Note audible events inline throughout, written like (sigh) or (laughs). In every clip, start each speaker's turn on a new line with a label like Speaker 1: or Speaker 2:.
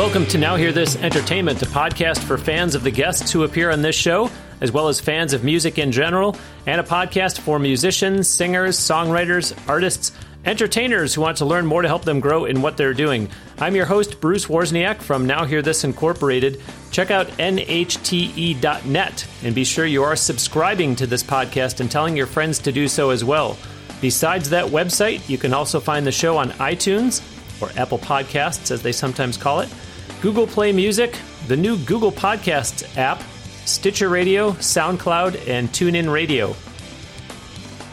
Speaker 1: Welcome to Now Hear This Entertainment, a podcast for fans of the guests who appear on this show, as well as fans of music in general, and a podcast for musicians, singers, songwriters, artists, entertainers who want to learn more to help them grow in what they're doing. I'm your host, Bruce Wozniak from Now Hear This Incorporated. Check out nhte.net and be sure you are subscribing to this podcast and telling your friends to do so as well. Besides that website, you can also find the show on iTunes, or Apple Podcasts as they sometimes call it, Google Play Music, the new Google Podcasts app, Stitcher Radio, SoundCloud, and TuneIn Radio.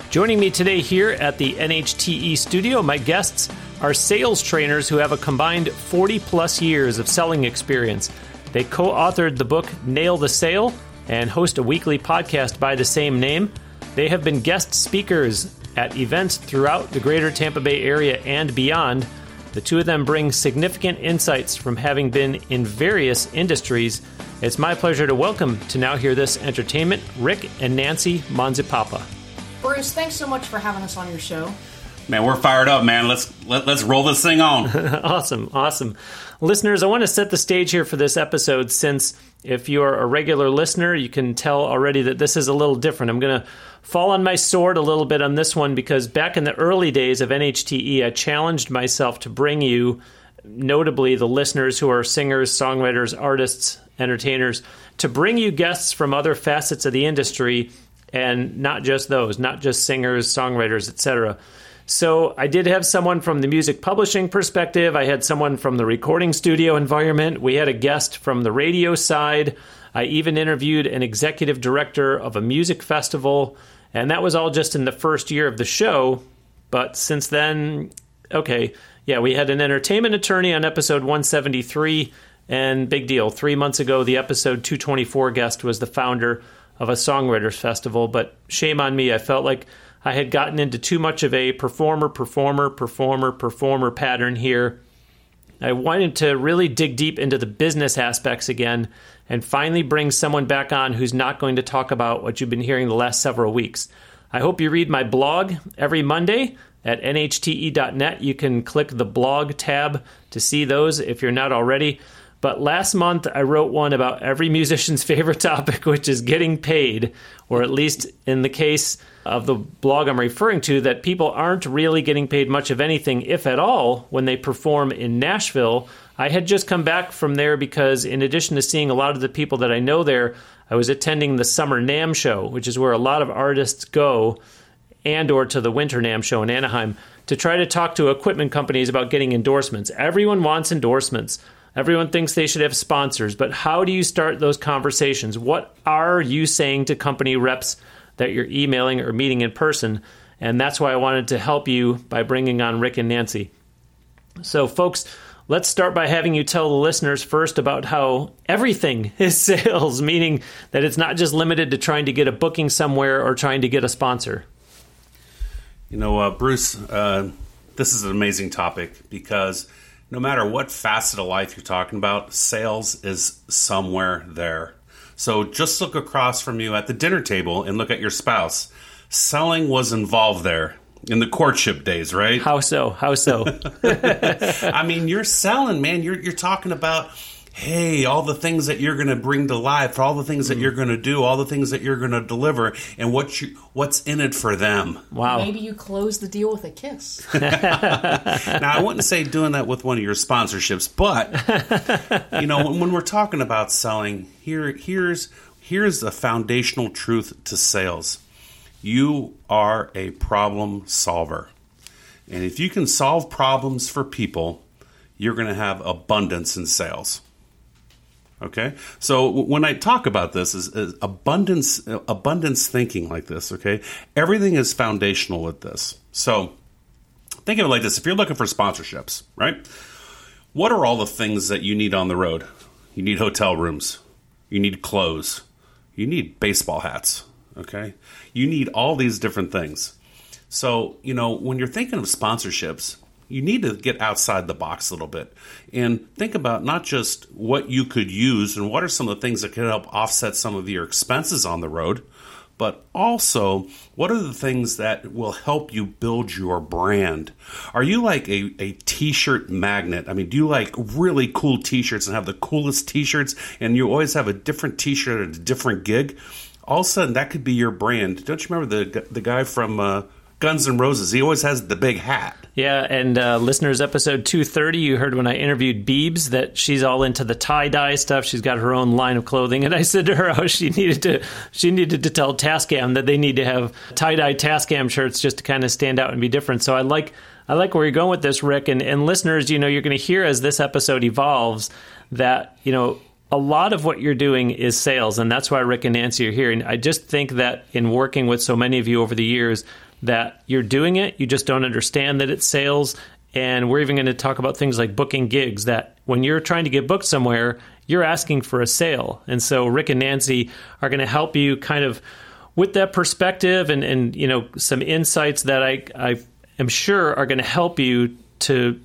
Speaker 1: Joining me today here at the NHTE studio, my guests are sales trainers who have a combined 40 plus years of selling experience. They co authored the book Nail the Sale and host a weekly podcast by the same name. They have been guest speakers at events throughout the greater Tampa Bay area and beyond. The two of them bring significant insights from having been in various industries. It's my pleasure to welcome to Now Hear This Entertainment, Rick and Nancy Monsipapa.
Speaker 2: Bruce, thanks so much for having us on your show.
Speaker 3: Man, we're fired up, man. Let's let, let's roll this thing on. (laughs)
Speaker 1: awesome, awesome. Listeners, I want to set the stage here for this episode since if you're a regular listener, you can tell already that this is a little different. I'm going to fall on my sword a little bit on this one because back in the early days of NHTE, I challenged myself to bring you, notably the listeners who are singers, songwriters, artists, entertainers, to bring you guests from other facets of the industry and not just those, not just singers, songwriters, etc. So I did have someone from the music publishing perspective. I had someone from the recording studio environment. We had a guest from the radio side. I even interviewed an executive director of a music festival, and that was all just in the first year of the show. But since then, okay, yeah, we had an entertainment attorney on episode 173, and big deal. Three months ago, the episode 224 guest was the founder of a songwriters festival. But shame on me, I felt like I had gotten into too much of a performer, performer, performer, performer pattern here. I wanted to really dig deep into the business aspects again and finally bring someone back on who's not going to talk about what you've been hearing the last several weeks. I hope you read my blog every Monday at nhte.net. You can click the blog tab to see those if you're not already. But last month, I wrote one about every musician's (laughs) favorite topic, which is getting paid, or at least in the case of the blog I'm referring to, that people aren't really getting paid much of anything, if at all, when they perform in Nashville. I had just come back from there because, in addition to seeing a lot of the people that I know there, I was attending the Summer NAMM show, which is where a lot of artists go, and or to the Winter NAMM show in Anaheim to try to talk to equipment companies about getting endorsements. Everyone wants endorsements. Everyone thinks they should have sponsors, but how do you start those conversations? What are you saying to company reps that you're emailing or meeting in person? And that's why I wanted to help you by bringing on Rick and Nancy. So, folks, let's start by having you tell the listeners first about how everything (laughs) is sales, meaning that it's not just limited to trying to get a booking somewhere or trying to get a sponsor.
Speaker 3: You know, uh, Bruce, uh, this is an amazing topic because no matter what facet of life you're talking about, sales is somewhere there. So just look across from you at the dinner table and look at your spouse. Selling was involved there in the courtship days, right?
Speaker 1: How so? How so? (laughs)
Speaker 3: I mean, you're selling, man. You're you're talking about hey, all the things that you're going to bring to life, all the things that mm. you're going to do, all the things that you're going to deliver, and what you what's in it for them.
Speaker 1: Wow.
Speaker 2: Maybe you close the deal with a kiss. (laughs)
Speaker 3: now, I wouldn't say doing that with one of your sponsorships, but you know, when, when we're talking about selling, here here's here's the foundational truth to sales. You are a problem solver. And if you can solve problems for people, you're going to have abundance in sales. Okay, so when I talk about this, is, is, abundance abundance thinking like this. Okay, everything is foundational with this. So think of it like this: if you're looking for sponsorships, right? What are all the things that you need on the road? You need hotel rooms, you need clothes, you need baseball hats. Okay, you need all these different things. So you know when you're thinking of sponsorships, you need to get outside the box a little bit and think about not just what you could use and what are some of the things that could help offset some of your expenses on the road, but also what are the things that will help you build your brand? Are you like a, a t shirt magnet? I mean, do you like really cool t shirts and have the coolest t shirts and you always have a different t shirt at a different gig? All of a sudden, that could be your brand. Don't you remember the, the guy from uh, Guns N' Roses? He always has the big hat.
Speaker 1: Yeah, and uh, listeners, episode 230, you heard when I interviewed Beebs that she's all into the tie dye stuff. She's got her own line of clothing, and I said to her (laughs) how she needed to she needed to tell Tascam that they need to have tie dye Tascam shirts just to kind of stand out and be different. So I like I like where you're going with this, Rick, and, and listeners, you know, you're going to hear as this episode evolves that you know a lot of what you're doing is sales, and that's why Rick and Nancy are here. And I just think that in working with so many of you over the years that you're doing it, you just don't understand that it's sales. And we're even going to talk about things like booking gigs that when you're trying to get booked somewhere, you're asking for a sale. And so Rick and Nancy are going to help you kind of with that perspective and, and you know, some insights that I, I am sure are going to help you to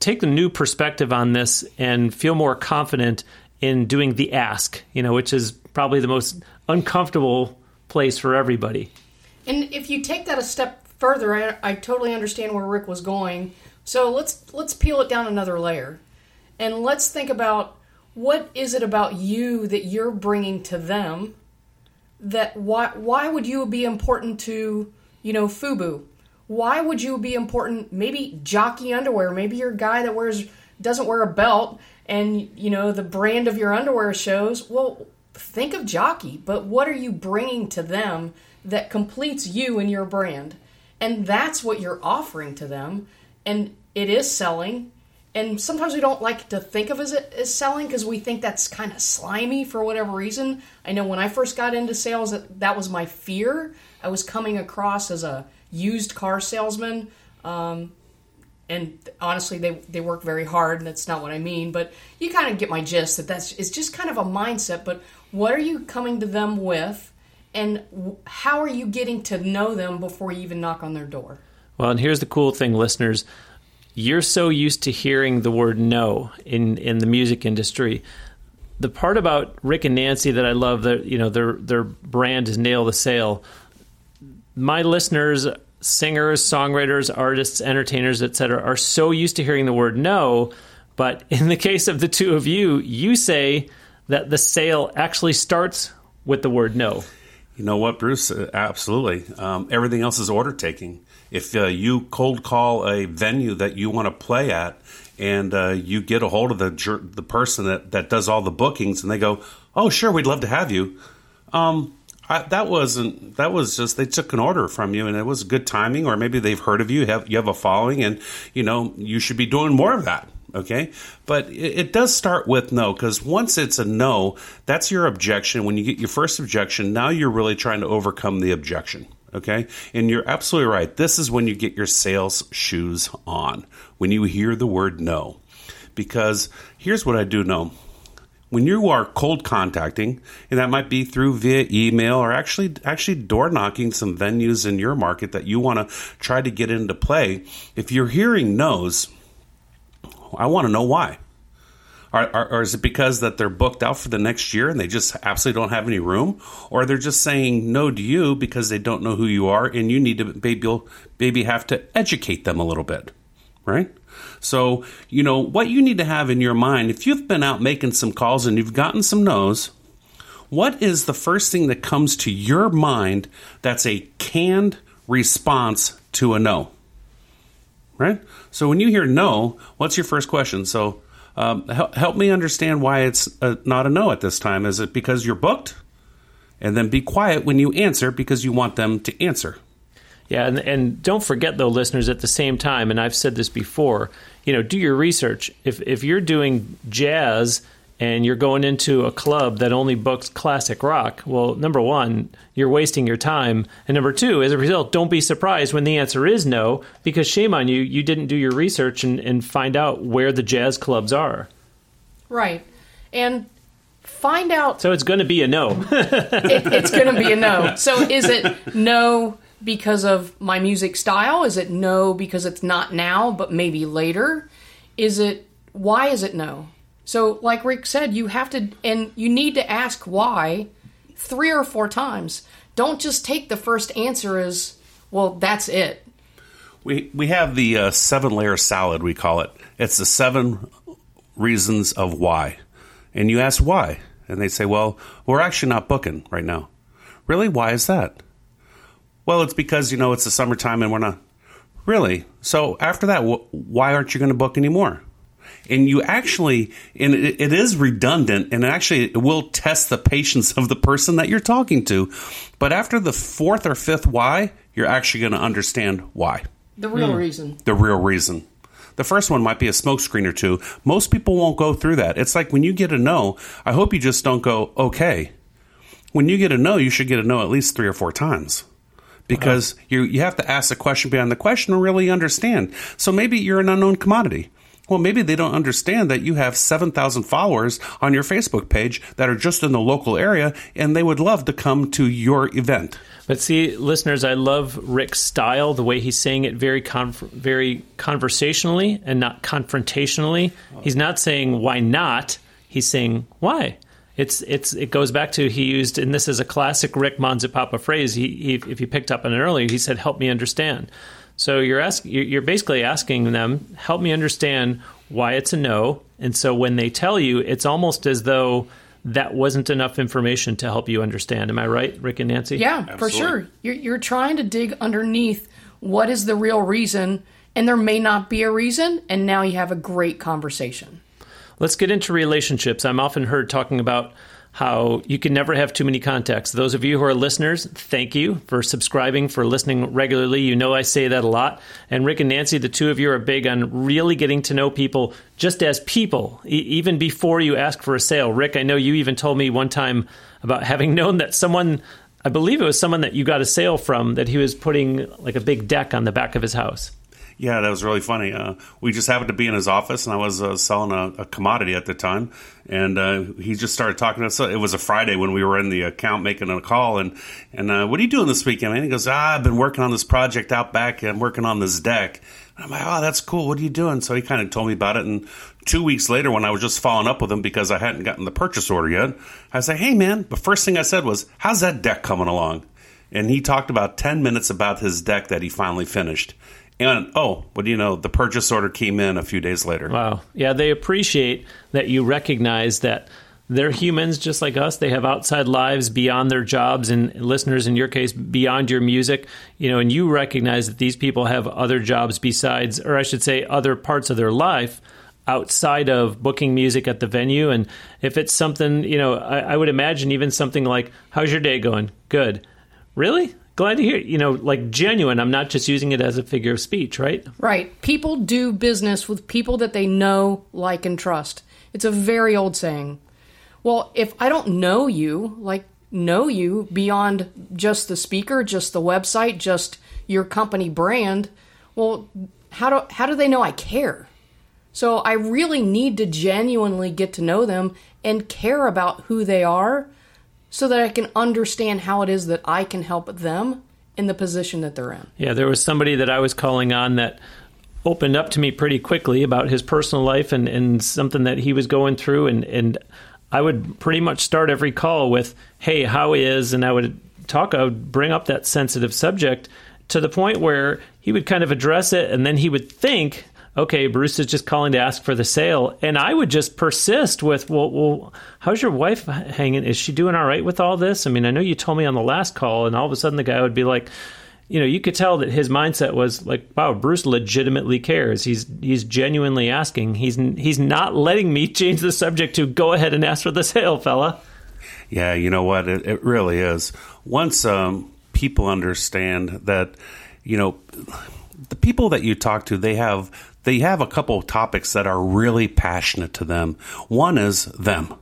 Speaker 1: take the new perspective on this and feel more confident in doing the ask, you know, which is probably the most uncomfortable place for everybody.
Speaker 2: And if you take that a step further, I, I totally understand where Rick was going. So let's let's peel it down another layer, and let's think about what is it about you that you're bringing to them that why why would you be important to you know Fubu? Why would you be important? Maybe jockey underwear. Maybe you're a guy that wears doesn't wear a belt, and you know the brand of your underwear shows. Well, think of jockey, but what are you bringing to them that completes you and your brand. And that's what you're offering to them. And it is selling. And sometimes we don't like to think of it as, as selling because we think that's kind of slimy for whatever reason. I know when I first got into sales, that, that was my fear. I was coming across as a used car salesman. Um, and honestly, they, they work very hard, and that's not what I mean. But you kind of get my gist that that's it's just kind of a mindset. But what are you coming to them with? And how are you getting to know them before you even knock on their door?
Speaker 1: Well, and here's the cool thing, listeners. You're so used to hearing the word no in, in the music industry. The part about Rick and Nancy that I love, that you know, their their brand is nail the sale. My listeners, singers, songwriters, artists, entertainers, etc., are so used to hearing the word no. But in the case of the two of you, you say that the sale actually starts with the word no.
Speaker 3: You know what, Bruce? Uh, absolutely. Um, everything else is order taking. If uh, you cold call a venue that you want to play at, and uh, you get a hold of the the person that, that does all the bookings, and they go, "Oh, sure, we'd love to have you." Um, I, that wasn't. That was just they took an order from you, and it was good timing, or maybe they've heard of you, have you have a following, and you know you should be doing more of that okay? But it, it, does start with no because once it's a no that's your objection. When you get your first objection now you're really trying to overcome the objection okay? And you're absolutely right. This is when you get your sales shoes on when you hear the word no. Because here's what i do know. When you are cold contacting and that might be through via email or actually actually door knocking some venues in your market that you want to try to get into play if you're hearing no's I want to know why. Are, are, or is it because that they're booked out for the next year and they just absolutely don't have any room, or they're just saying no to you because they don't know who you are and you need to maybe maybe have to educate them a little bit, right? So you know what you need to have in your mind if you've been out making some calls and you've gotten some no's. What is the first thing that comes to your mind that's a canned response to a no? Right? So when you hear no, what's your first question? So um, help, help me understand why it's a, not a no at this time. Is it because you're booked? And then be quiet when you answer because you want them to answer.
Speaker 1: Yeah, and, and don't forget though, listeners, at the same time, and I've said this before, you know, do your research. If if you're doing jazz and you're going into a club that only books classic rock, well, number one, you're wasting your time. And number two, as a result, don't be surprised when the answer is no, because shame on you, you didn't do your research and, and find out where the jazz clubs are.
Speaker 2: Right. And find out.
Speaker 1: So it's going to be a no. (laughs)
Speaker 2: it, it's going to be a no. So is it no because of my music style? Is it no because it's not now, but maybe later? Is it, why is it no? So, like Rick said, you have to, and you need to ask why three or four times. don't just take the first answer as, well, that's it.
Speaker 3: We we have the uh, seven layer salad we call it. It's the seven reasons of why, and you ask why, and they say, "Well, we're actually not booking right now." Really, why is that? Well, it's because you know it's the summertime and we're not. Really? So after that, wh- why aren't you going to book anymore? And you actually, and it, it is redundant, and actually it will test the patience of the person that you're talking to. But after the fourth or fifth why, you're actually going to understand why
Speaker 2: The real hmm. reason.
Speaker 3: the real reason. The first one might be a smokescreen or two. Most people won't go through that. It's like when you get a no, I hope you just don't go, okay. When you get a no, you should get a no at least three or four times. Because uh-huh. you you have to ask the question beyond the question to really understand. So maybe you're an unknown commodity. Well, maybe they don't understand that you have 7,000 followers on your Facebook page that are just in the local area and they would love to come to your event.
Speaker 1: But see, listeners, I love Rick's style, the way he's saying it very very conversationally and not confrontationally. He's not saying why not. He's saying why. It's it's it goes back to he used and this is a classic Rick Monsipapa phrase. He, he if you picked up on it earlier, he said, "Help me understand." So you're asking you're basically asking them, "Help me understand why it's a no." And so when they tell you, it's almost as though that wasn't enough information to help you understand. Am I right, Rick and Nancy?
Speaker 2: Yeah, for sure. You're, you're trying to dig underneath what is the real reason, and there may not be a reason, and now you have a great conversation.
Speaker 1: Let's get into relationships. I'm often heard talking about how you can never have too many contacts. Those of you who are listeners, thank you for subscribing, for listening regularly. You know I say that a lot. And Rick and Nancy, the two of you are big on really getting to know people just as people, e- even before you ask for a sale. Rick, I know you even told me one time about having (laughs) known that someone, I believe it was someone that you got a sale from, that he was putting like a big deck on the back of his house.
Speaker 3: Yeah, that was really funny. Uh, we just happened to be in his office, and I was uh, selling a, a commodity at the time, and uh, he just started talking to us. It was a Friday when we were in the account making a call, and and uh, what are you doing this weekend? And he goes, ah, I've been working on this project out back. I'm working on this deck. And I'm like, oh, that's cool. What are you doing? So he kind of told me about it, and two weeks later, when I was just following up with him because I hadn't gotten the purchase order yet, I said, hey man, the first thing I said was, how's that deck coming along? And he talked about ten minutes about his deck that he finally finished. And oh, what do you know? The purchase order came in a few days later.
Speaker 1: Wow. Yeah, they appreciate that you recognize that they're humans just like us. They have outside lives beyond their jobs and listeners in your case beyond your music, you know, and you recognize that these people have other jobs besides or I should say other parts of their life outside of booking music at the venue and if it's something, you know, I, I would imagine even something like, How's your day going? Good. Really? Glad to hear, you know, like genuine. I'm not just using it as a figure of speech, right?
Speaker 2: Right. People do business with people that they know, like, and trust. It's a very old saying. Well, if I don't know you, like, know you beyond just the speaker, just the website, just your company brand, well, how do how do they know I care? So I really need to genuinely get to know them and care about who they are so that I can understand how it is that I can help them in the position that they're in.
Speaker 1: Yeah, there was somebody that I was calling on that opened up to me pretty quickly about his personal life and, and something that he was going through and, and I would pretty much start every call with, Hey, how is and I would talk I would bring up that sensitive subject to the point where he would kind of address it and then he would think okay, Bruce is just calling to ask for the sale. And I would just persist with, well, well, how's your wife hanging? Is she doing all right with all this? I mean, I know you told me on the last call, and all of a sudden the guy would be like, you know, you could tell that his mindset was like, wow, Bruce legitimately cares. He's he's genuinely asking. He's he's not letting me change the subject to go ahead and ask for the sale, fella.
Speaker 3: Yeah, you know what? It, it really is. Once um, people understand that, you know, the people that you talk to, they have they have a couple of topics that are really passionate to them. One is them.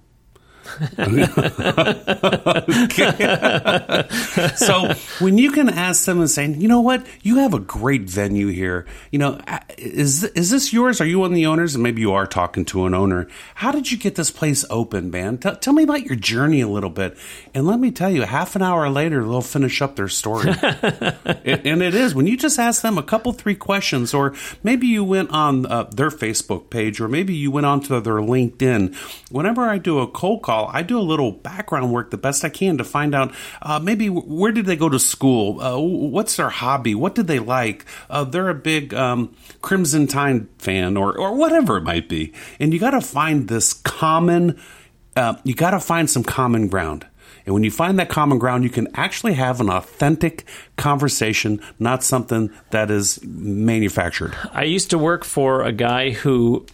Speaker 3: (laughs) so when you can ask them and say, you know what, you have a great venue here. You know, is is this yours? Are you one of the owners? And maybe you are talking to an owner. How did you get this place open, man? T- tell me about your journey a little bit. And let me tell you, half an hour later, they'll finish up their story. (laughs) it, and it is when you just ask them a couple, three questions, or maybe you went on uh, their Facebook page, or maybe you went onto their LinkedIn. Whenever I do a cold call call, I do a little background work the best I can to find out uh, maybe where did they go to school, uh, what's their hobby, what did they like. Uh, they're a big um, Crimson Tide fan, or or whatever it might be, and you got to find this common. Uh, you got to find some common ground. And when you find that common ground, you can actually have an authentic conversation, not something that is manufactured.
Speaker 1: I used to work for a guy who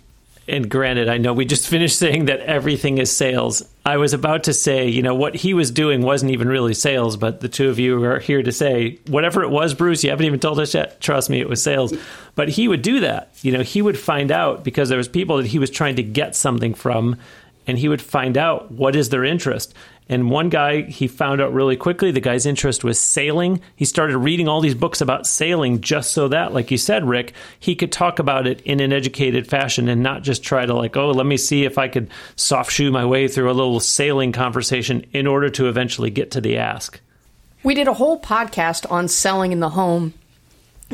Speaker 1: and granted, I know we just finished saying that everything is sales. I was about to say, you know, what he was doing wasn't even really sales, but the two of you are here to say, whatever it was, Bruce, you haven't even told us yet. Trust me, it was sales. But he would do that. You know, he would find out because there was people that he was trying to get something from, and he would find out what is their interest. And one guy he found out really quickly the guy's interest was sailing. He started reading all these books about sailing just so that, like you said, Rick, he could talk about it in an educated fashion and not just try to, like, oh, let me see if I could soft shoe my way through a little sailing conversation in order to eventually get to the ask.
Speaker 2: We did a whole podcast on selling in the home.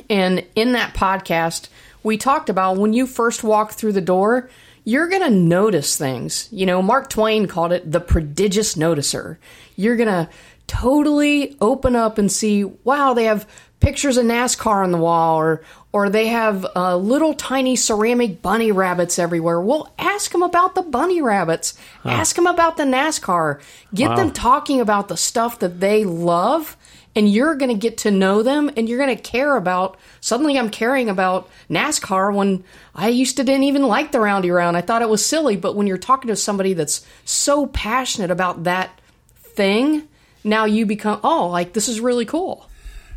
Speaker 2: And in that podcast, we talked about when you first walk through the door, you're going to notice things. You know, Mark Twain called it the prodigious noticer. You're going to totally open up and see, wow, they have pictures of NASCAR on the wall or or they have uh, little tiny ceramic bunny rabbits everywhere. Well, ask them about the bunny rabbits. Huh. Ask them about the NASCAR. Get wow. them talking about the stuff that they love and you're going to get to know them and you're going to care about suddenly i'm caring about nascar when i used to didn't even like the roundy round i thought it was silly but when you're talking to somebody that's so passionate about that thing now you become oh like this is really cool.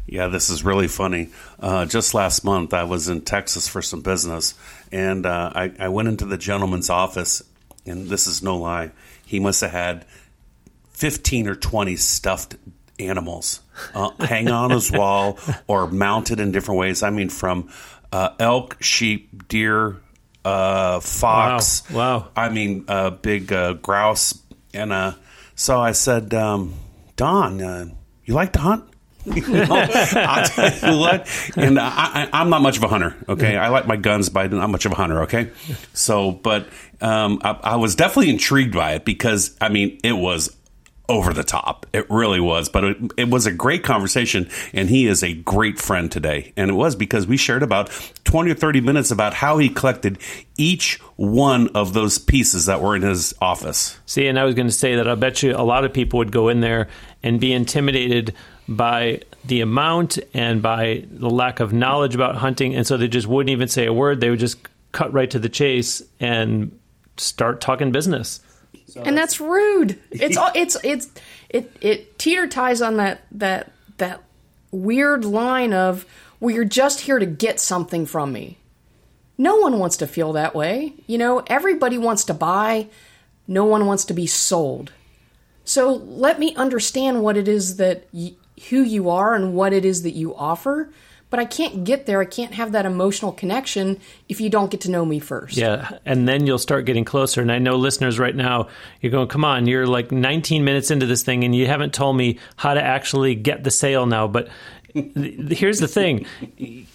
Speaker 3: Yeah this is really funny. Uh, just last month i was in texas for some business and uh, I, I went into the gentleman's office and this is no lie he must have had 15 or 20 stuffed animals uh, hang on his wall or mounted in different ways. I mean, from uh, elk, sheep, deer, uh, fox.
Speaker 1: Wow. wow.
Speaker 3: I mean, uh, big uh, grouse. And uh, so I said, um, Don, uh, you like to hunt? (laughs) you know, I'll tell you what. And I, am not much of a hunter. Okay, I like my guns, but I'm not much of a hunter. Okay, so but um, I, I was definitely intrigued by it because I mean it was over the top. It really was, but it, it, was a great conversation, and he is a great friend today. And it was because we shared about 20 or 30 minutes about how he collected each one of those pieces that were in his office.
Speaker 1: See, and I was going to say that I bet you a lot of people would go in there and be intimidated by the amount and by the lack of knowledge about hunting, and so they just wouldn't even say a word. They would just cut right to the chase and start talking business.
Speaker 2: So and that's rude. (laughs) It's all it's it's it it teeter ties on that that that weird line of well you're just here to get something from me. No one wants to feel that way. You know, everybody wants to buy, no one wants to be sold. So let me understand what it is that y- who you are and what it is that you offer but I can't get there. I can't have that emotional connection if you don't get to know me first.
Speaker 1: Yeah, and then you'll start getting closer. And I know listeners right now, you're going, "Come on, you're like 19 minutes into this thing, and you haven't told me how to actually get the sale now." But here's the thing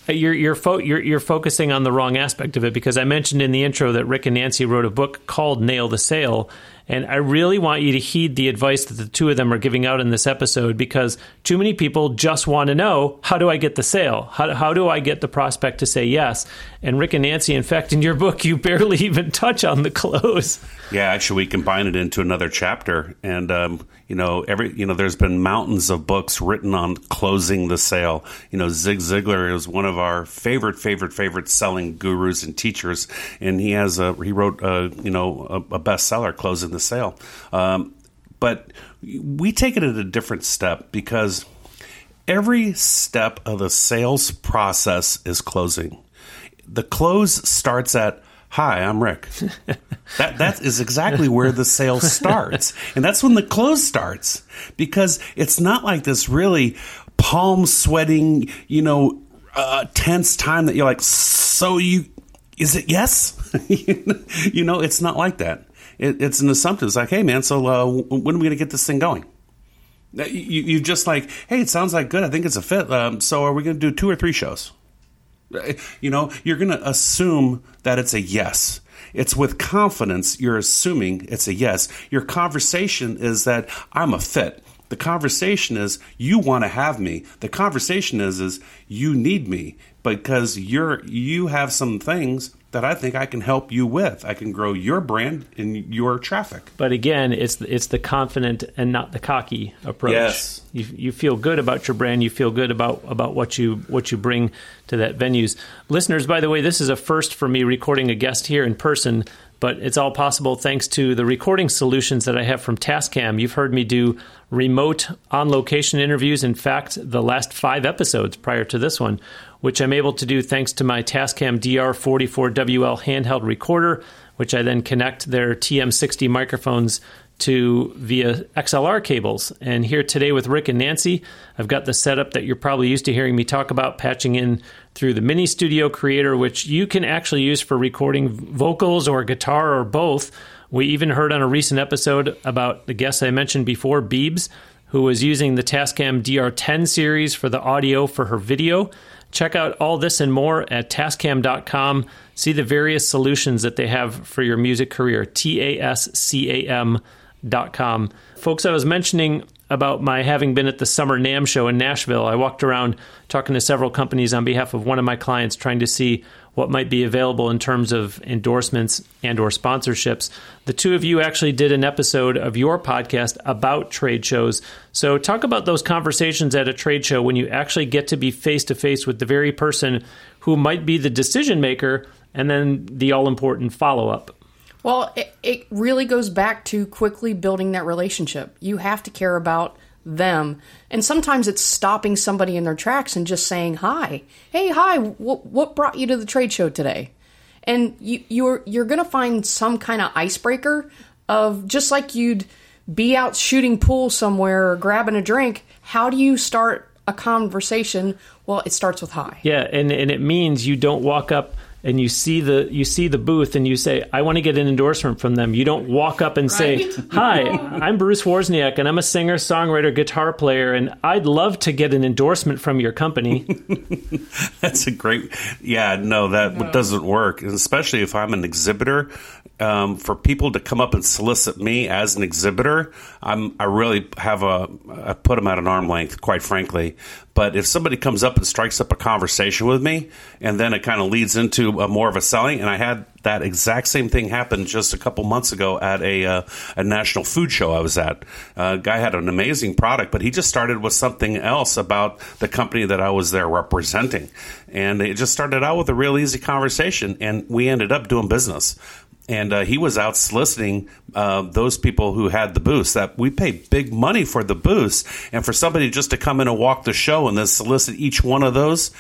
Speaker 1: you're you're, fo- you're, you're focusing on the wrong aspect of it because I mentioned in the intro that Rick and Nancy wrote a book called Nail the Sale and I really want you to heed the advice that the two of them are giving out in this episode because too many people just want to know how do I get the sale? How, how do I get the prospect to say yes? And Rick and Nancy, in fact, in your book, you (laughs) barely even touch on the close.
Speaker 3: Yeah, actually, we combine it into another chapter. And, um, you know, every, you know, there's been mountains of books written on closing the sale. You know, Zig Ziglar is one of our favorite, favorite, favorite selling gurus and teachers. And he has a, he wrote, a, you know, a, a bestseller, Closing the Sale. Um, but we take it at a different step because every step of the sales process is closing. The close starts at Hi, I'm Rick. that that is exactly where the sale starts. And that's when the close starts. Because it's not like this really palm sweating, you know, uh, tense time that you're like, so you is it yes? (laughs) you know, it's not like that. It, it's an assumption. It's like, hey man, so uh, when are we going to get this thing going? You, you just like, hey, it sounds like good. I think it's a fit. Um, so are we going to do two or three shows? (laughs) You know, you're going to assume that it's a yes. it's with confidence you're assuming it's a yes. Your conversation is that I'm a fit. The conversation is you want to have me. The conversation is is you need me because you're you have some things that I think I can help you with. I can grow your brand and your traffic.
Speaker 1: But again, it's it's the confident and not the cocky approach.
Speaker 3: Yes.
Speaker 1: You, you feel good about your brand. You feel good about, about what you what you bring to that venues. Listeners, by the way, this is a first for me recording a guest here in person, but it's all possible thanks to the recording solutions that I have from Tascam. You've heard me do remote on location interviews. In fact, the last five episodes prior to this one which I'm able to do thanks to my Tascam DR44WL handheld recorder, which I then connect their TM60 microphones to via XLR cables. And here today with Rick and Nancy, I've got the setup that you're probably used to hearing me talk about, patching in through the Mini Studio Creator, which you can actually use for recording vocals or guitar or both. We even heard on a recent episode about the guest I mentioned before, Beebs, who was using the Tascam DR10 series for the audio for her video. Check out all this and more at tascam.com. See the various solutions that they have for your music career. T A S C A M.com. Folks, I was mentioning about my having been at the Summer NAMM show in Nashville. I walked around talking to several companies on behalf of one of my clients, trying to see what might be available in terms of endorsements and or sponsorships. The two of you actually did an episode of your podcast about trade shows. So talk about those conversations at a trade show when you actually get to be face to face with the very person who might be the decision maker and then the all important follow up.
Speaker 2: Well, it, it really goes back to quickly building that relationship. You have to care about them. And sometimes it's stopping somebody in their tracks and just saying, "Hi, hey, hi, what what brought you to the trade show today?" And you, you're you're to find some kind of icebreaker of just like you'd be out shooting pool somewhere or grabbing a drink. How do you start a conversation? Well, it starts with hi.
Speaker 1: Yeah, and and it means you don't walk up and you see the you see the booth and you say, "I want to get an endorsement from them." You don't walk up and say, (laughs) "Hi, I'm Bruce Wozniak and I'm a singer, songwriter, guitar player, and I'd love to get an endorsement from your company." (laughs)
Speaker 3: That's a great. Yeah, no, that no. doesn't work, especially if I'm an exhibitor. Um, for people to come up and solicit me as an exhibitor, I'm I really have a I put them at an arm length, quite frankly. But if somebody comes up and strikes up a conversation with me, and then it kind of leads into a, more of a selling, and I had that exact same thing happen just a couple months ago at a uh, a national food show I was at. Uh, a guy had an amazing product, but he just started with something else about the company that I was there representing, and it just started out with a real easy conversation, and we ended up doing business and uh, he was out soliciting uh, those people who had the booths. That we pay big money for the booths, and for somebody just to come in and walk the show and then solicit each one of those,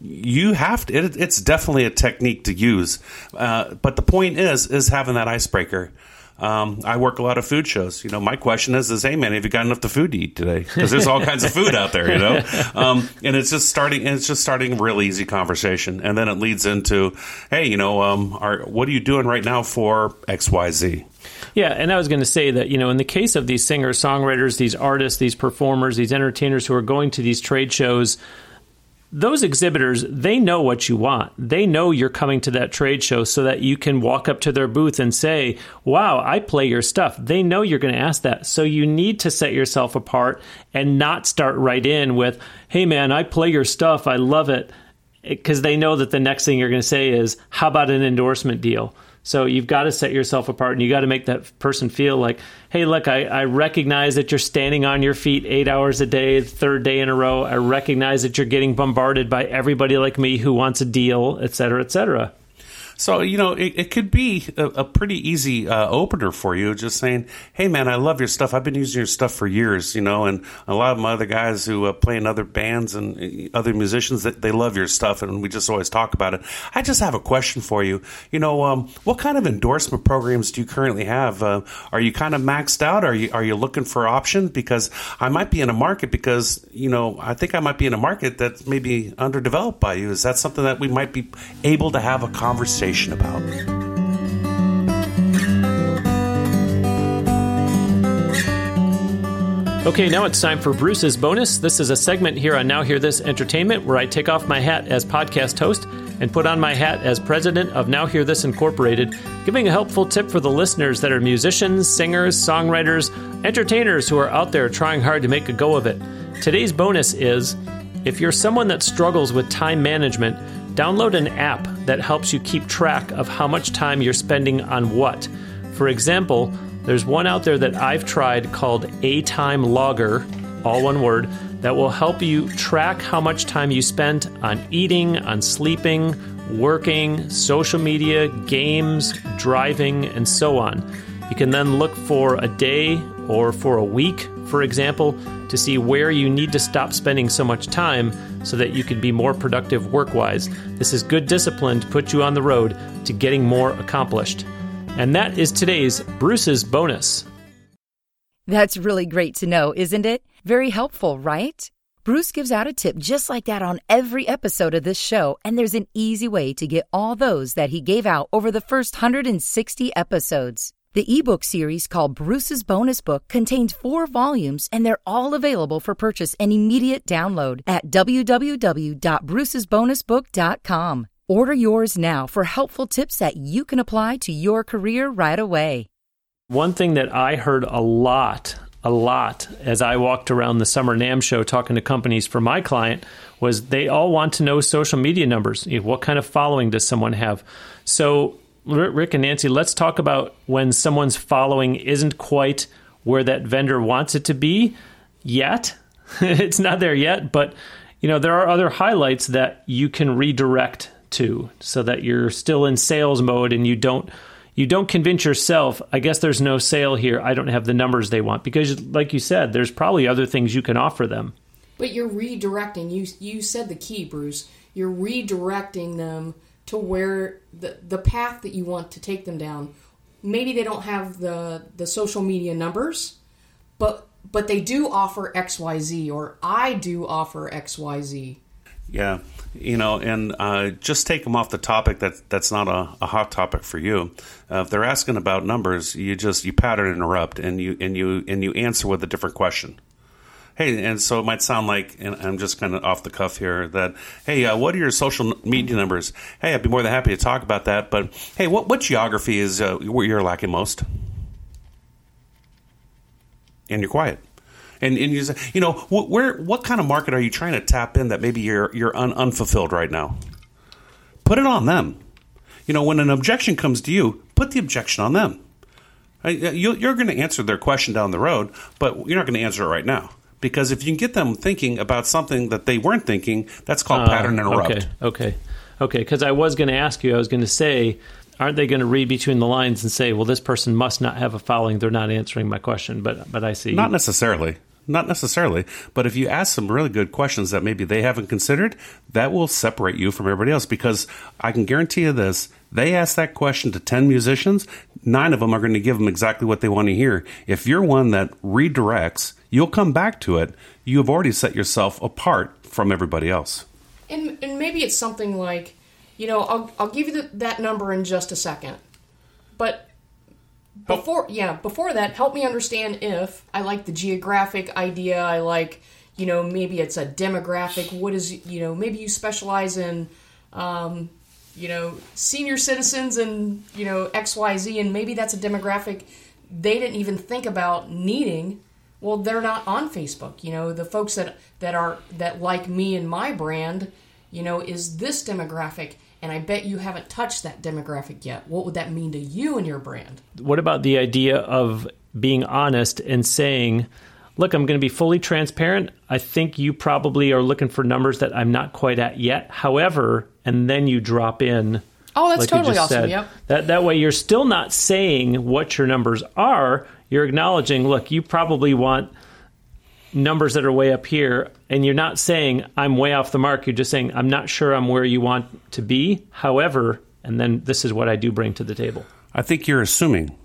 Speaker 3: you have to. It, it's definitely a technique to use. Uh, but the point is, is having that icebreaker. Um, I work a lot of food shows. You know, my question is, is, hey man, have you got enough to food to eat today? Because there's all kinds of food out there, you know. (laughs) Um, and it's just starting. It's just starting a real easy conversation, and then it leads into, hey, you know, um, are, what are you doing right now for X, Y, Z?
Speaker 1: Yeah, and I was going to say that, you know, in the case of these singers, songwriters, these artists, these performers, these entertainers who are going to these trade shows, those exhibitors, they know what you want. They know you're coming to that trade show so that you can walk up to their booth and say, Wow, I play your stuff. They know you're going to ask that. So you need to set yourself apart and not start right in with, Hey, man, I play your stuff. I love it. Because they know that the next thing you're going to say is, How about an endorsement deal? So you've got to set yourself apart and you got to make that person feel like, hey, look, I, I, recognize that you're standing on your feet eight hours a day, third day in a row. I recognize that you're getting bombarded by everybody like me who wants a deal, et cetera, et cetera.
Speaker 3: So, you know, it, it could be a, a pretty easy uh, opener for you, just saying, hey, man, I love your stuff. I've been using your stuff for years, you know, and a lot of my other guys who uh, play in other bands and uh, other musicians, that they love your stuff, and we just always talk about it. I just have a question for you. You know, um, what kind of endorsement programs do you currently have? Uh, are you kind of maxed out? Are you, are you looking for options? Because I might be in a market because, you know, I think I might be in a market that's maybe underdeveloped by you. Is that something that we might be able to have a conversation conversation about.
Speaker 1: Okay, now it's time for Bruce's bonus. This is a segment here on Now Hear This Entertainment where I take off my hat as podcast host and put on my hat as president of Now Hear This Incorporated, giving a helpful tip for the listeners that are musicians, singers, songwriters, entertainers who are out there trying hard to make a go of it. Today's bonus is if you're someone that struggles with time management, download an app that helps you keep track of how much time you're spending on what. For example, there's one out there that I've tried called A Time Logger, all one word, that will help you track how much time you spent on eating, on sleeping, working, social media, games, driving, and so on. You can then look for a day or for a week, for example, to see where you need to stop spending so much time so that you can be more productive work wise. This is good discipline to put you on the road to getting more accomplished. And that is today's Bruce's bonus.
Speaker 4: That's really great to know, isn't it? Very helpful, right? Bruce gives out a tip just like that on every episode of this show, and there's an easy way to get all those that he gave out over the first 160 episodes. The ebook series called Bruce's Bonus Book contains four volumes, and they're all available for purchase and immediate download at www.brucesbonusbook.com. Order yours now for helpful tips that you can apply to your career right away.
Speaker 1: One thing that I heard a lot, a lot as I walked around the Summer NAMM show talking to companies for my client was they all want to know social media numbers. What kind of following does someone have? So, Rick and Nancy, let's talk about when someone's following isn't quite where that vendor wants it to be yet. (laughs) it's not there yet, but you know, there are other highlights that you can redirect to so that you're still in sales mode and you don't you don't convince yourself, I guess there's no sale here. I don't have the numbers they want because like you said, there's probably other things you can offer them.
Speaker 2: But you're redirecting. You you said the key, Bruce. You're redirecting them to where the the path that you want to take them down. Maybe they don't have the the social media numbers, but but they do offer XYZ or I do offer XYZ.
Speaker 3: Yeah, you know, and uh, just take them off the topic that that's not a, a hot topic for you. Uh, if they're asking about numbers, you just you pattern interrupt and you and you and you answer with a different question. Hey, and so it might sound like, and I'm just kind of off the cuff here, that hey, uh, what are your social media numbers? Hey, I'd be more than happy to talk about that. But hey, what what geography is uh, where you're lacking most? And you're quiet. And, and you, say, you know, where what kind of market are you trying to tap in that maybe you're you're un, unfulfilled right now? Put it on them. You know, when an objection comes to you, put the objection on them. You're going to answer their question down the road, but you're not going to answer it right now because if you can get them thinking about something that they weren't thinking, that's called uh, pattern interrupt.
Speaker 1: Okay, okay, okay. Because I was going to ask you, I was going to say, aren't they going to read between the lines and say, well, this person must not have a following; they're not answering my question? But but I see.
Speaker 3: Not necessarily. Not necessarily, but if you ask some really good questions that maybe they haven't considered, that will separate you from everybody else because I can guarantee you this. They ask that question to 10 musicians, nine of them are going to give them exactly what they want to hear. If you're one that redirects, you'll come back to it. You have already set yourself apart from everybody else.
Speaker 2: And, and maybe it's something like, you know, I'll, I'll give you the, that number in just a second. But before yeah before that help me understand if i like the geographic idea i like you know maybe it's a demographic what is you know maybe you specialize in um, you know senior citizens and you know xyz and maybe that's a demographic they didn't even think about needing well they're not on facebook you know the folks that that are that like me and my brand you know is this demographic and I bet you haven't touched that demographic yet. What would that mean to you and your brand?
Speaker 1: What about the idea of being honest and saying, look, I'm going to be fully transparent. I think you probably are looking for numbers that I'm not quite at yet. However, and then you drop in.
Speaker 2: Oh, that's like totally awesome. Said, yep.
Speaker 1: That that way you're still not saying what your numbers are. You're acknowledging, look, you probably want numbers that are way up here and you're not saying I'm way off the mark. You're just saying I'm not sure I'm where you want to be. However, and then this is what I do bring to the table.
Speaker 3: I think you're assuming.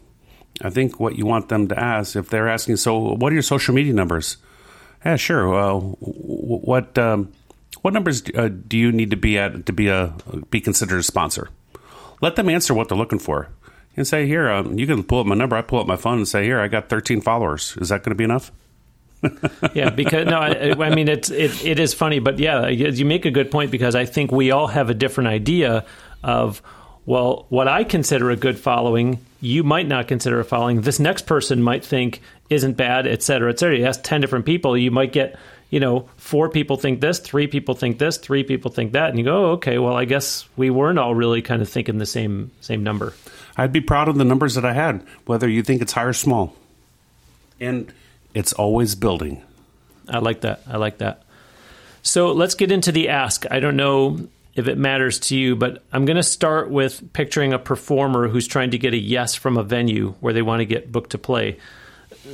Speaker 3: I think what you want them to ask, if they're asking, so what are your social media numbers? Yeah, sure. Uh, what um, what numbers uh, do you need to be at to be a be considered a sponsor? Let them answer what they're looking for, and say, here, um, you can pull up my number. I pull up my phone and say, here, I got 13 followers. Is that going to be enough? (laughs)
Speaker 1: yeah, because no, I, I mean it's it, it is funny, but yeah, you make a good point because I think we all have a different idea of well, what I consider a good following, you might not consider a following. This next person might think isn't bad, et cetera, et cetera. You ask ten different people, you might get you know four people think this, three people think this, three people think that, and you go, oh, okay, well, I guess we weren't all really kind of thinking the same same number.
Speaker 3: I'd be proud of the numbers that I had, whether you think it's high or small, and it's always building.
Speaker 1: I like that. I like that. So let's get into the ask. I don't know if it matters to you, but I'm going to start with picturing a performer who's trying to get a yes from a venue where they want to get booked to play.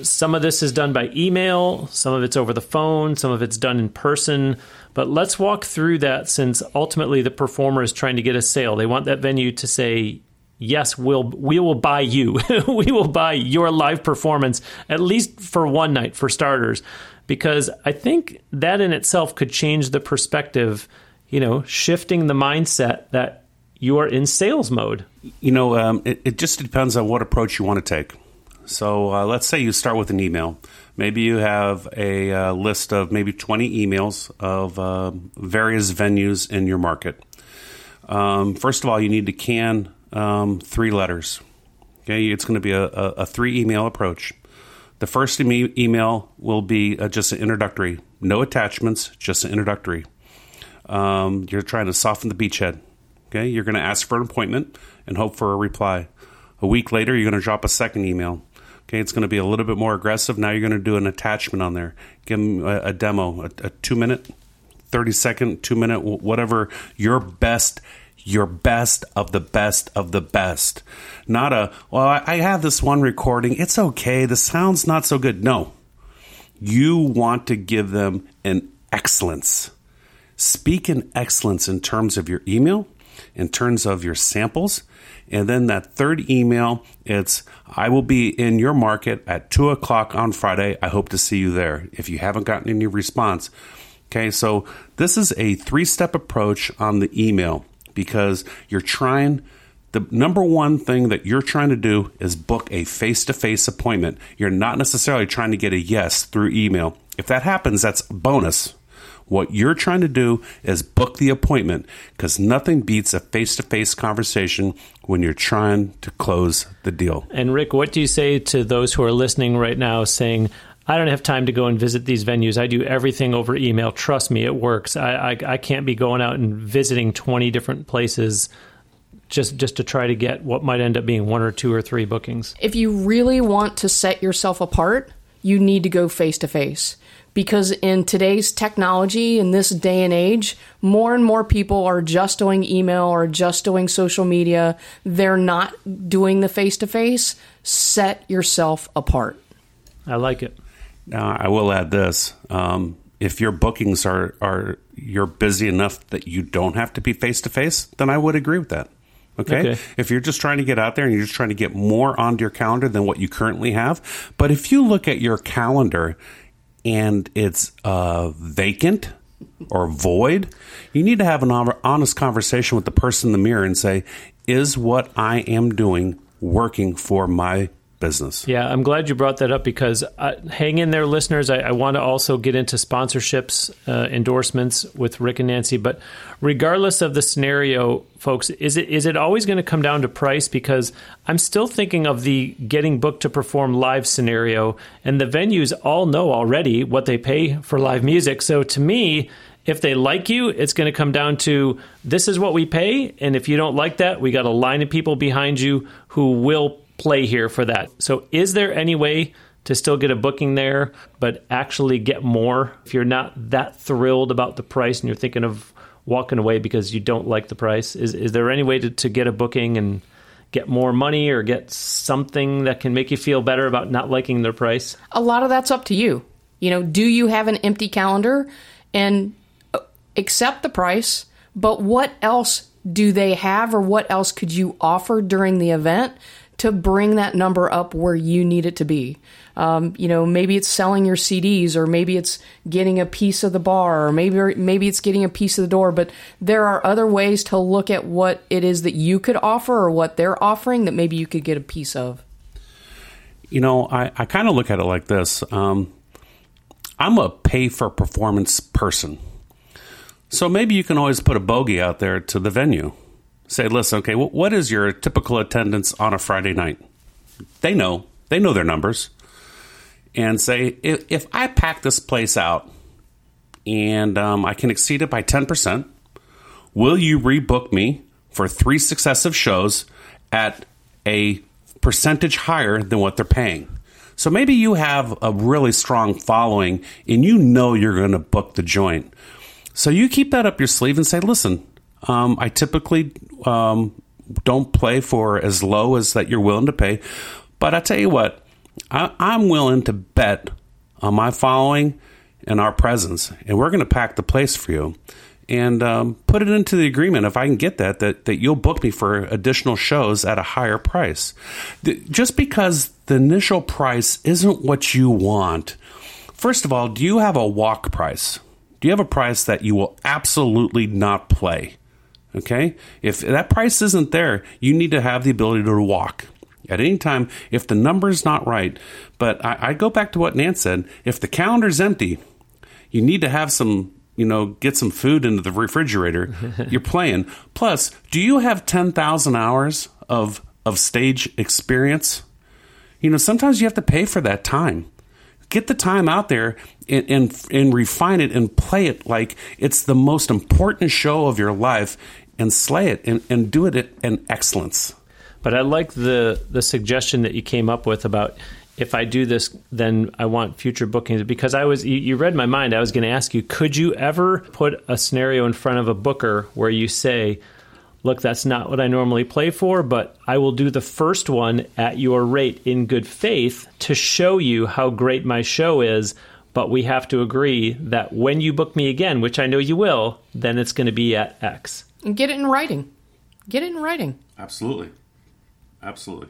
Speaker 1: Some of this is done by email, some of it's over the phone, some of it's done in person. But let's walk through that since ultimately the performer is trying to get a sale. They want that venue to say, yes, we'll we will buy you. (laughs) we will buy your live performance at least for one night for starters because I think that in itself could change the perspective, you know, shifting the mindset that you are in sales mode.
Speaker 3: You know, um, it, it, just depends on what approach you want to take. So uh, let's say you start with an email. Maybe you have a uh, list of maybe 20 emails of uh, various venues in your market. Um, first of all, you need to can um, three letters. Okay, it's going to be a, a, a three email approach. The first email will be uh, just an introductory, no attachments, just an introductory. Um, you're trying to soften the beachhead. Okay, you're going to ask for an appointment and hope for a reply. A week later, you're going to drop a second email. Okay, it's going to be a little bit more aggressive. Now you're going to do an attachment on there. Give them a, a demo, a, a two minute, 30 second, two minute, whatever your best your best of the best of the best. Not a, well, I have this one recording. It's okay. The sound's not so good. No. You want to give them an excellence. Speak in excellence in terms of your email, in terms of your samples. And then that third email, it's, I will be in your market at two o'clock on Friday. I hope to see you there. If you haven't gotten any response, Okay, so this is a three step approach on the email because you're trying the number one thing that you're trying to do is book a face to face appointment. You're not necessarily trying to get a yes through email. If that happens, that's bonus. What you're trying to do is book the appointment because nothing beats a face to face conversation when you're trying to close the deal.
Speaker 1: And Rick, what do you say to those who are listening right now saying, I don't have time to go and visit these venues. I do everything over email. Trust me, it works. I, I, I can't be going out and visiting 20 different places just just to try to get what might end up being one or two or three bookings.
Speaker 2: If you really want to set yourself apart, you need to go face to face. Because in today's technology, in this day and age, more and more people are just doing email or just doing social media. They're not doing the face to face. Set yourself apart.
Speaker 1: I like it.
Speaker 3: Now, I will add this: um, if your bookings are are you're busy enough that you don't have to be face to face, then I would agree with that. Okay? okay? If you're just trying to get out there and you're just trying to get more onto your calendar than what you currently have, but if you look at your calendar and it's uh, vacant or void, you need to have an honest conversation with the person in the mirror and say, "Is what I am doing working for my business.
Speaker 1: Yeah, I'm glad you brought that up because uh, hang in there, listeners. I, I want to also get into sponsorships, uh, endorsements with Rick and Nancy. But regardless of the scenario, folks, is it is it always going to come down to price? Because I'm still thinking of the getting booked to perform live scenario, and the venues all know already what they pay for live music. So to me, if they like you, it's going to come down to this is what we pay. And if you don't like that, we got a line of people behind you who will play here for that. So, is there any way to still get a booking there, but actually get more if you're not that thrilled about the price and you're thinking of walking away because you don't like the price? Is, is there any way to, to get a booking and get more money or get something that can make you feel better about not liking their price?
Speaker 2: A lot of that's up to you. You know, do you have an empty calendar and uh, accept the price, but what else do they have or what else could you offer during the event to bring that number up where you need it to be. Um, you know, maybe it's selling your CDs, or maybe it's getting a piece of the bar, or maybe maybe it's getting a piece of the door. But there are other ways to look at what it is that you could offer, or what they're offering that maybe you could get a piece of.
Speaker 3: You know, I, I kind of look at it like this. Um, I'm a pay for performance person. So maybe you can always put a bogey out there to the venue. Say, listen, okay, what is your typical attendance on a Friday night? They know, they know their numbers. And say, if, if I pack this place out and um, I can exceed it by 10%, will you rebook me for three successive shows at a percentage higher than what they're paying? So maybe you have a really strong following and you know you're going to book the joint. So you keep that up your sleeve and say, listen, um, I typically um, don't play for as low as that you're willing to pay. But I tell you what, I, I'm willing to bet on my following and our presence, and we're going to pack the place for you and um, put it into the agreement if I can get that, that that you'll book me for additional shows at a higher price. The, just because the initial price isn't what you want. First of all, do you have a walk price? Do you have a price that you will absolutely not play? Okay? If that price isn't there, you need to have the ability to walk. At any time, if the number's not right, but I, I go back to what Nance said if the calendar's empty, you need to have some you know, get some food into the refrigerator. (laughs) You're playing. Plus, do you have 10,000 hours of of stage experience? You know, sometimes you have to pay for that time. Get the time out there and, and, and refine it and play it like it's the most important show of your life and slay it and, and do it in excellence.
Speaker 1: But I like the the suggestion that you came up with about if I do this, then I want future bookings because I was you, you read my mind. I was going to ask you, could you ever put a scenario in front of a booker where you say, "Look, that's not what I normally play for, but I will do the first one at your rate in good faith to show you how great my show is." But we have to agree that when you book me again, which I know you will, then it's going to be at X.
Speaker 2: And get it in writing. Get it in writing.
Speaker 3: Absolutely. Absolutely.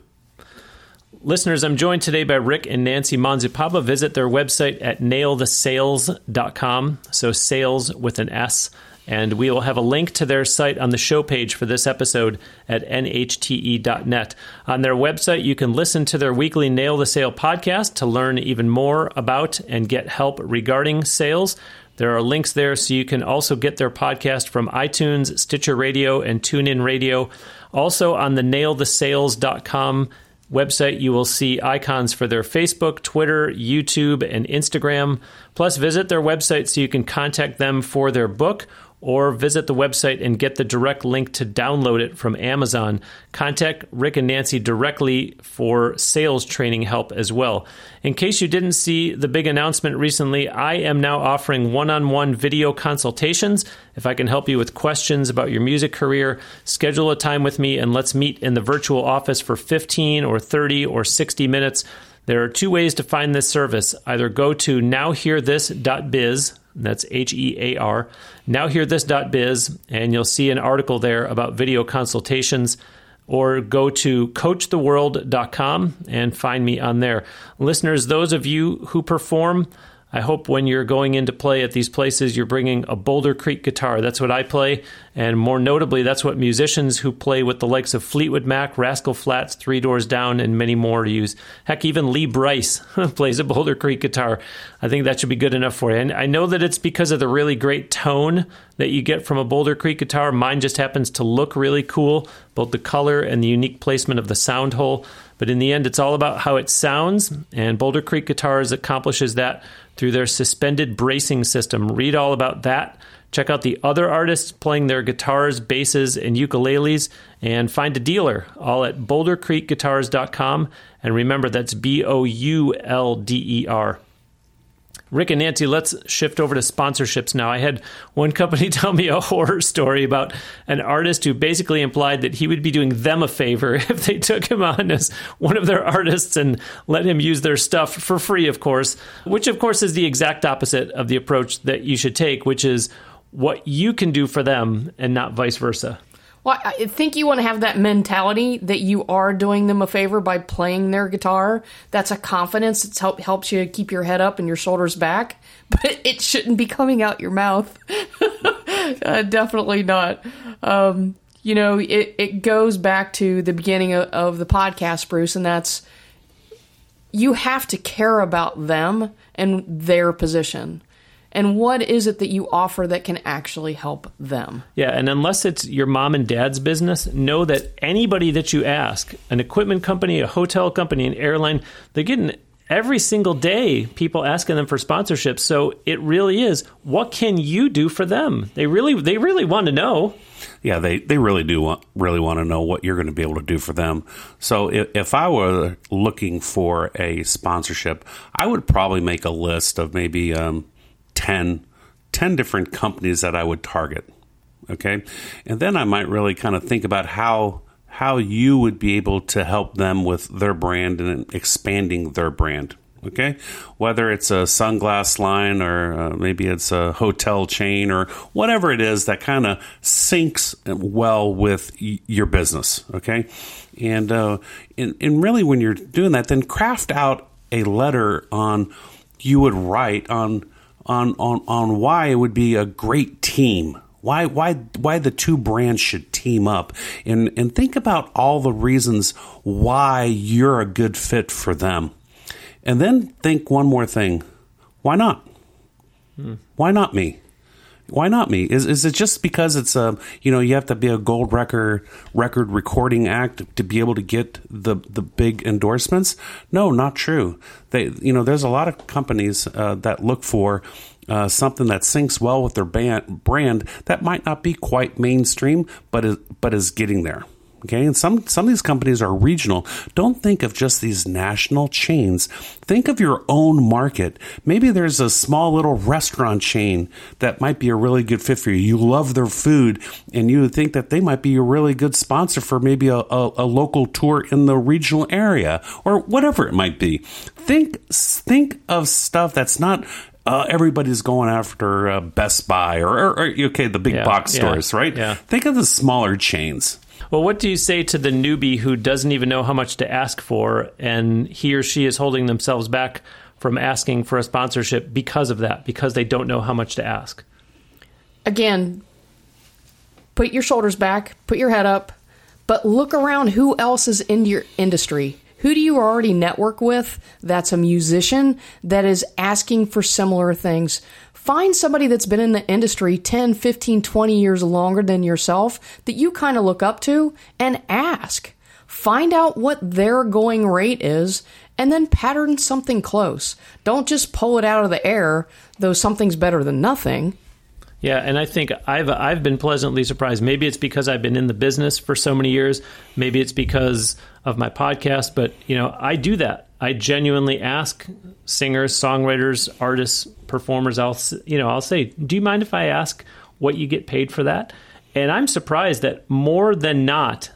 Speaker 1: Listeners, I'm joined today by Rick and Nancy Monsipapa. Visit their website at nailthesales.com. So sales with an S. And we will have a link to their site on the show page for this episode at nhte.net. On their website, you can listen to their weekly Nail the Sale podcast to learn even more about and get help regarding sales. There are links there so you can also get their podcast from iTunes, Stitcher Radio, and TuneIn Radio. Also on the nailthesales.com website, you will see icons for their Facebook, Twitter, YouTube, and Instagram. Plus, visit their website so you can contact them for their book or visit the website and get the direct link to download it from Amazon. Contact Rick and Nancy directly for sales training help as well. In case you didn't see the big announcement recently, I am now offering one on one video consultations. If I can help you with questions about your music career, schedule a time with me and let's meet in the virtual office for 15 or 30 or 60 minutes. There are two ways to find this service. Either go to nowhearthis.biz, that's H E A R, Now hear nowhearthis.biz, and you'll see an article there about video consultations. Or go to coachtheworld.com and find me on there. Listeners, those of you who perform, I hope when you're going into play at these places, you're bringing a Boulder Creek guitar. That's what I play. And more notably, that's what musicians who play with the likes of Fleetwood Mac, Rascal Flatts, Three Doors Down, and many more use. Heck, even Lee Brice (laughs) plays a Boulder Creek guitar. I think that should be good enough for you. And I know that it's because of the really great tone that you get from a Boulder Creek guitar. Mine just happens to look really cool, both the color and the unique placement of the sound hole. But in the end, it's all about how it sounds, and Boulder Creek Guitars accomplishes that through their suspended bracing system. Read all about that. Check out the other artists playing their guitars, basses, and ukuleles, and find a dealer all at bouldercreekguitars.com. And remember, that's B O U L D E R. Rick and Nancy, let's shift over to sponsorships now. I had one company (laughs) tell me a horror story about an artist who basically implied that he would be doing them a favor (laughs) if they took him on as one of their artists and let him use their stuff for free, of course, which, of course, is the exact opposite of the approach that you should take, which is what you can do for them and not vice versa.
Speaker 2: Well, I think you want to have that mentality that you are doing them a favor by playing their guitar. That's a confidence. It help, helps you keep your head up and your shoulders back, (laughs) but it shouldn't be coming out your mouth. (laughs) uh, definitely not. Um, you know, it, it goes back to the beginning of, of the podcast, Bruce, and that's you have to care about them and their position. And what is it that you offer that can actually help them?
Speaker 1: Yeah, and unless it's your mom and dad's business, know that anybody that you ask, an equipment company, a hotel company, an airline, they're getting every single day people asking them for sponsorships. So it really is what can you do for them? They really they really want to know.
Speaker 3: Yeah, they, they really do want really want to know what you're going to be able to do for them. So if, if I were looking for a sponsorship, I would probably make a list of maybe um, 10, 10 different companies that I would target. Okay, and then I might really kind of think about how how you would be able to help them with their brand and expanding their brand. Okay, whether it's a sunglass line or uh, maybe it's a hotel chain or whatever it is that kind of syncs well with y- your business. Okay, and, uh, and and really when you're doing that, then craft out a letter on you would write on on on on why it would be a great team why why why the two brands should team up and and think about all the reasons why you're a good fit for them. And then think one more thing. Why not? Hmm. Why not me? Why not me? Is is it just because it's a you know you have to be a gold record record recording act to be able to get the the big endorsements? No, not true. They you know there's a lot of companies uh, that look for uh, something that syncs well with their band, brand that might not be quite mainstream, but is, but is getting there. Okay, and some some of these companies are regional. Don't think of just these national chains. Think of your own market. Maybe there's a small little restaurant chain that might be a really good fit for you. You love their food, and you think that they might be a really good sponsor for maybe a, a, a local tour in the regional area or whatever it might be. Think think of stuff that's not uh, everybody's going after uh, Best Buy or, or, or, okay, the big yeah, box stores,
Speaker 1: yeah,
Speaker 3: right?
Speaker 1: Yeah.
Speaker 3: Think of the smaller chains.
Speaker 1: Well, what do you say to the newbie who doesn't even know how much to ask for, and he or she is holding themselves back from asking for a sponsorship because of that, because they don't know how much to ask?
Speaker 2: Again, put your shoulders back, put your head up, but look around who else is in your industry who do you already network with that's a musician that is asking for similar things? Find somebody that's been in the industry 10, 15, 20 years longer than yourself that you kind of look up to and ask. Find out what their going rate is and then pattern something close. Don't just pull it out of the air, though something's better than nothing.
Speaker 1: Yeah, and I think I've I've been pleasantly surprised. Maybe it's because I've been in the business for so many years. Maybe it's because of my podcast, but you know, I do that. I genuinely ask singers, songwriters, artists, performers. I'll you know I'll say, "Do you mind if I ask what you get paid for that?" And I'm surprised that more than not,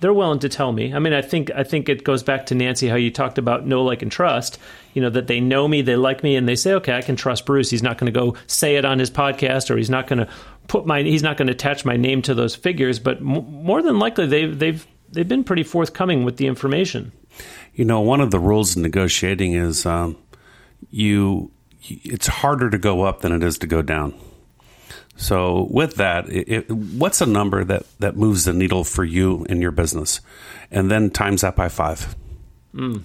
Speaker 1: they're willing to tell me. I mean, I think I think it goes back to Nancy how you talked about know, like, and trust. You know that they know me, they like me, and they say, "Okay, I can trust Bruce. He's not going to go say it on his podcast, or he's not going to put my he's not going to attach my name to those figures." But m- more than likely, they've they've they've been pretty forthcoming with the information.
Speaker 3: You know, one of the rules in negotiating is um, you. It's harder to go up than it is to go down. So with that, it, what's a number that, that moves the needle for you in your business? And then times that by five. Mm.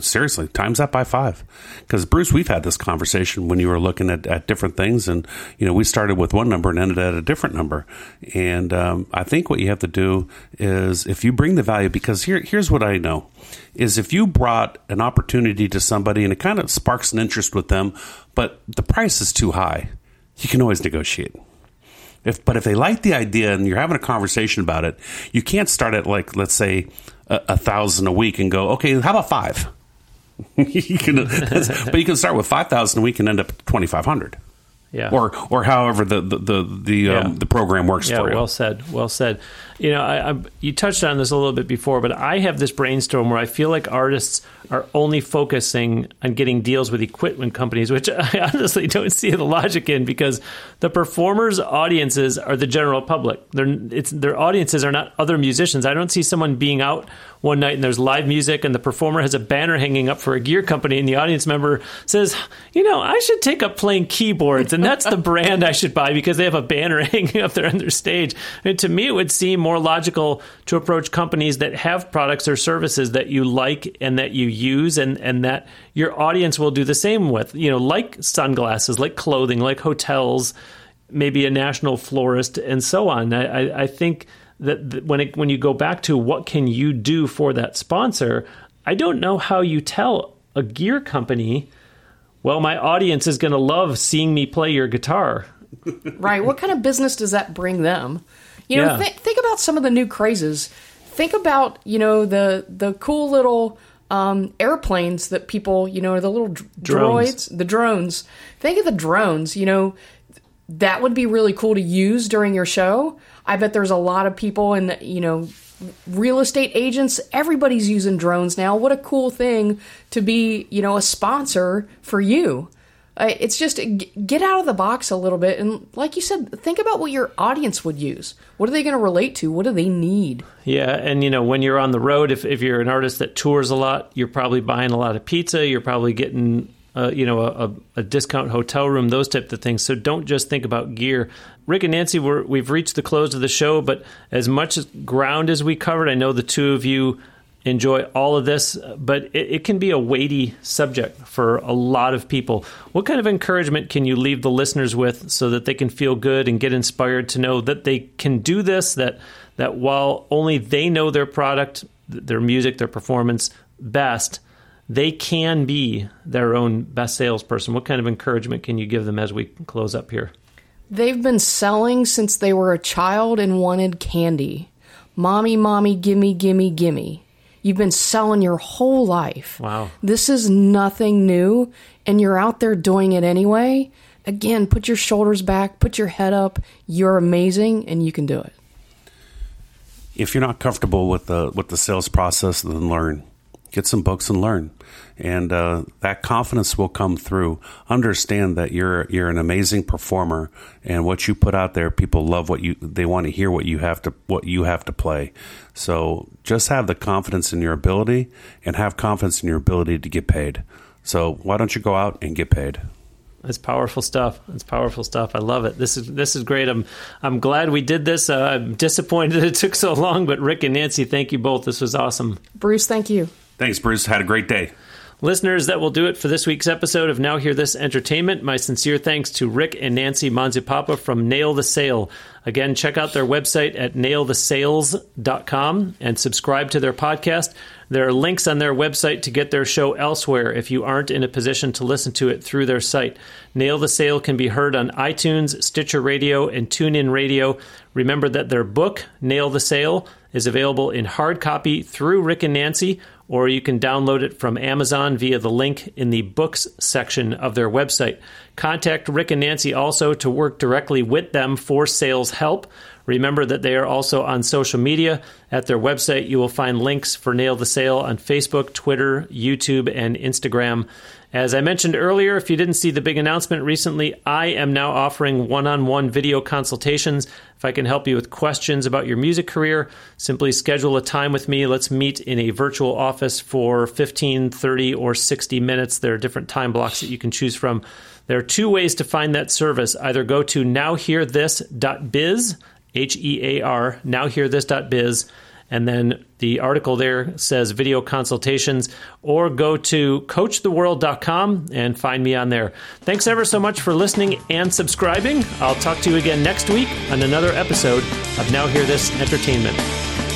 Speaker 3: Seriously, times that by five. Because Bruce, we've had this conversation when you were looking at, at different things, and you know we started with one number and ended at a different number. And um, I think what you have to do is if you bring the value, because here here's what I know is if you brought an opportunity to somebody and it kind of sparks an interest with them, but the price is too high you can always negotiate. If, but if they like the idea and you're having a conversation about it, you can't start at like let's say a, a thousand a week and go, okay, how about five? (laughs) you can, but you can start with five thousand a week and end up twenty five hundred.
Speaker 1: Yeah.
Speaker 3: Or or however the the the the, yeah. um, the program works
Speaker 1: yeah,
Speaker 3: for you.
Speaker 1: Well said. Well said. You know, I, I, you touched on this a little bit before, but I have this brainstorm where I feel like artists are only focusing on getting deals with equipment companies, which (laughs) I honestly don't see the logic in because the performers' audiences are the general public. Their it's their audiences are not other musicians. I don't see someone being out one night and there's live music and the performer has a banner hanging up for a gear company and the audience member says, "You know, I should take up playing keyboards." and that's the (laughs) brand I should buy because they have a banner (laughs) hanging up there on their stage. And to me, it would seem more logical to approach companies that have products or services that you like and that you use, and and that your audience will do the same with. You know, like sunglasses, like clothing, like hotels, maybe a national florist, and so on. I, I, I think that when it, when you go back to what can you do for that sponsor, I don't know how you tell a gear company, well, my audience is going to love seeing me play your guitar.
Speaker 2: right. What kind of business does that bring them? You know,
Speaker 1: Yeah.
Speaker 2: th- think about some of the new crazes. Think about you know the the cool little um, airplanes that people you know the little dr- droids, the drones. Think of the drones. You know, that would be really cool to use during your show. I bet there's a lot of people and you know, real estate agents, everybody's using drones now. What a cool thing to be, you know, a sponsor for you. It's just get out of the box a little bit and like you said, think about what your audience would use. What are they going to relate to? What do they need?
Speaker 1: Yeah, and you know when you're on the road, if if you're an artist that tours a lot, you're probably buying a lot of pizza. You're probably getting uh, you know a, a, discount hotel room, those type of things. So don't just think about gear. Rick and Nancy, we're, we've reached the close of the show, but as much ground as we covered, I know the two of you enjoy all of this, but it, it can be a weighty subject for a lot of people. What kind of encouragement can you leave the listeners with so that they can feel good and get inspired to know that they can do this? That that while only they know their product, their music, their performance best, they can be their own best salesperson. What kind of encouragement can you give them as we close up here?
Speaker 2: They've been selling since they were a child and wanted candy. Mommy, mommy, gimme, gimme, gimme. You've been selling your whole life.
Speaker 1: Wow.
Speaker 2: This is nothing new, and you're out there doing it anyway. Again, put your shoulders back, put your head up. You're amazing, and you can do it.
Speaker 3: if you're not comfortable with the with the sales process, then learn. Get some books and learn, and uh, that confidence will come through. Understand that you're you're an amazing performer, and what you put out there, people love what you. They want to hear what you have to what you have to play. So just have the confidence in your ability, and have confidence in your ability to get paid. So why don't you go out and get paid?
Speaker 1: That's powerful stuff. That's powerful stuff. I love it. This is this is great. I'm I'm glad we did this. Uh, I'm disappointed (laughs) it took so long, but Rick and Nancy, thank you both. This was awesome.
Speaker 2: Bruce, thank you.
Speaker 3: Thanks, Bruce. Had a great day.
Speaker 1: Listeners, that will do it for this week's episode of Now Hear This Entertainment. My sincere thanks to Rick and Nancy Monsipapa from Nail the Sale. Again, check out their website at nailthesales.com and subscribe to their podcast. There are links on their website to get their show elsewhere if you aren't in a position to listen to it through their site. Nail the Sale can be heard on iTunes, Stitcher Radio, and TuneIn Radio. Remember that their book, Nail the Sale, is available in hard copy through Rick and Nancy, or you can download it from Amazon via the link in the books section of their website. Contact Rick and Nancy also to work directly with them for sales help. Remember that they are also on social media. At their website, you will find links for Nail the Sale on Facebook, Twitter, YouTube, and Instagram. As I mentioned earlier, if you didn't see the big announcement recently, I am now offering one on one video consultations. If I can help you with questions about your music career, simply schedule a time with me. Let's meet in a virtual office for 15, 30, or 60 minutes. There are different time blocks that you can choose from. There are two ways to find that service. Either go to nowhearthis.biz, H E A R, nowhearthis.biz, and then the article there says video consultations, or go to coachtheworld.com and find me on there. Thanks ever so much for listening and subscribing. I'll talk to you again next week on another episode of Now Hear This Entertainment.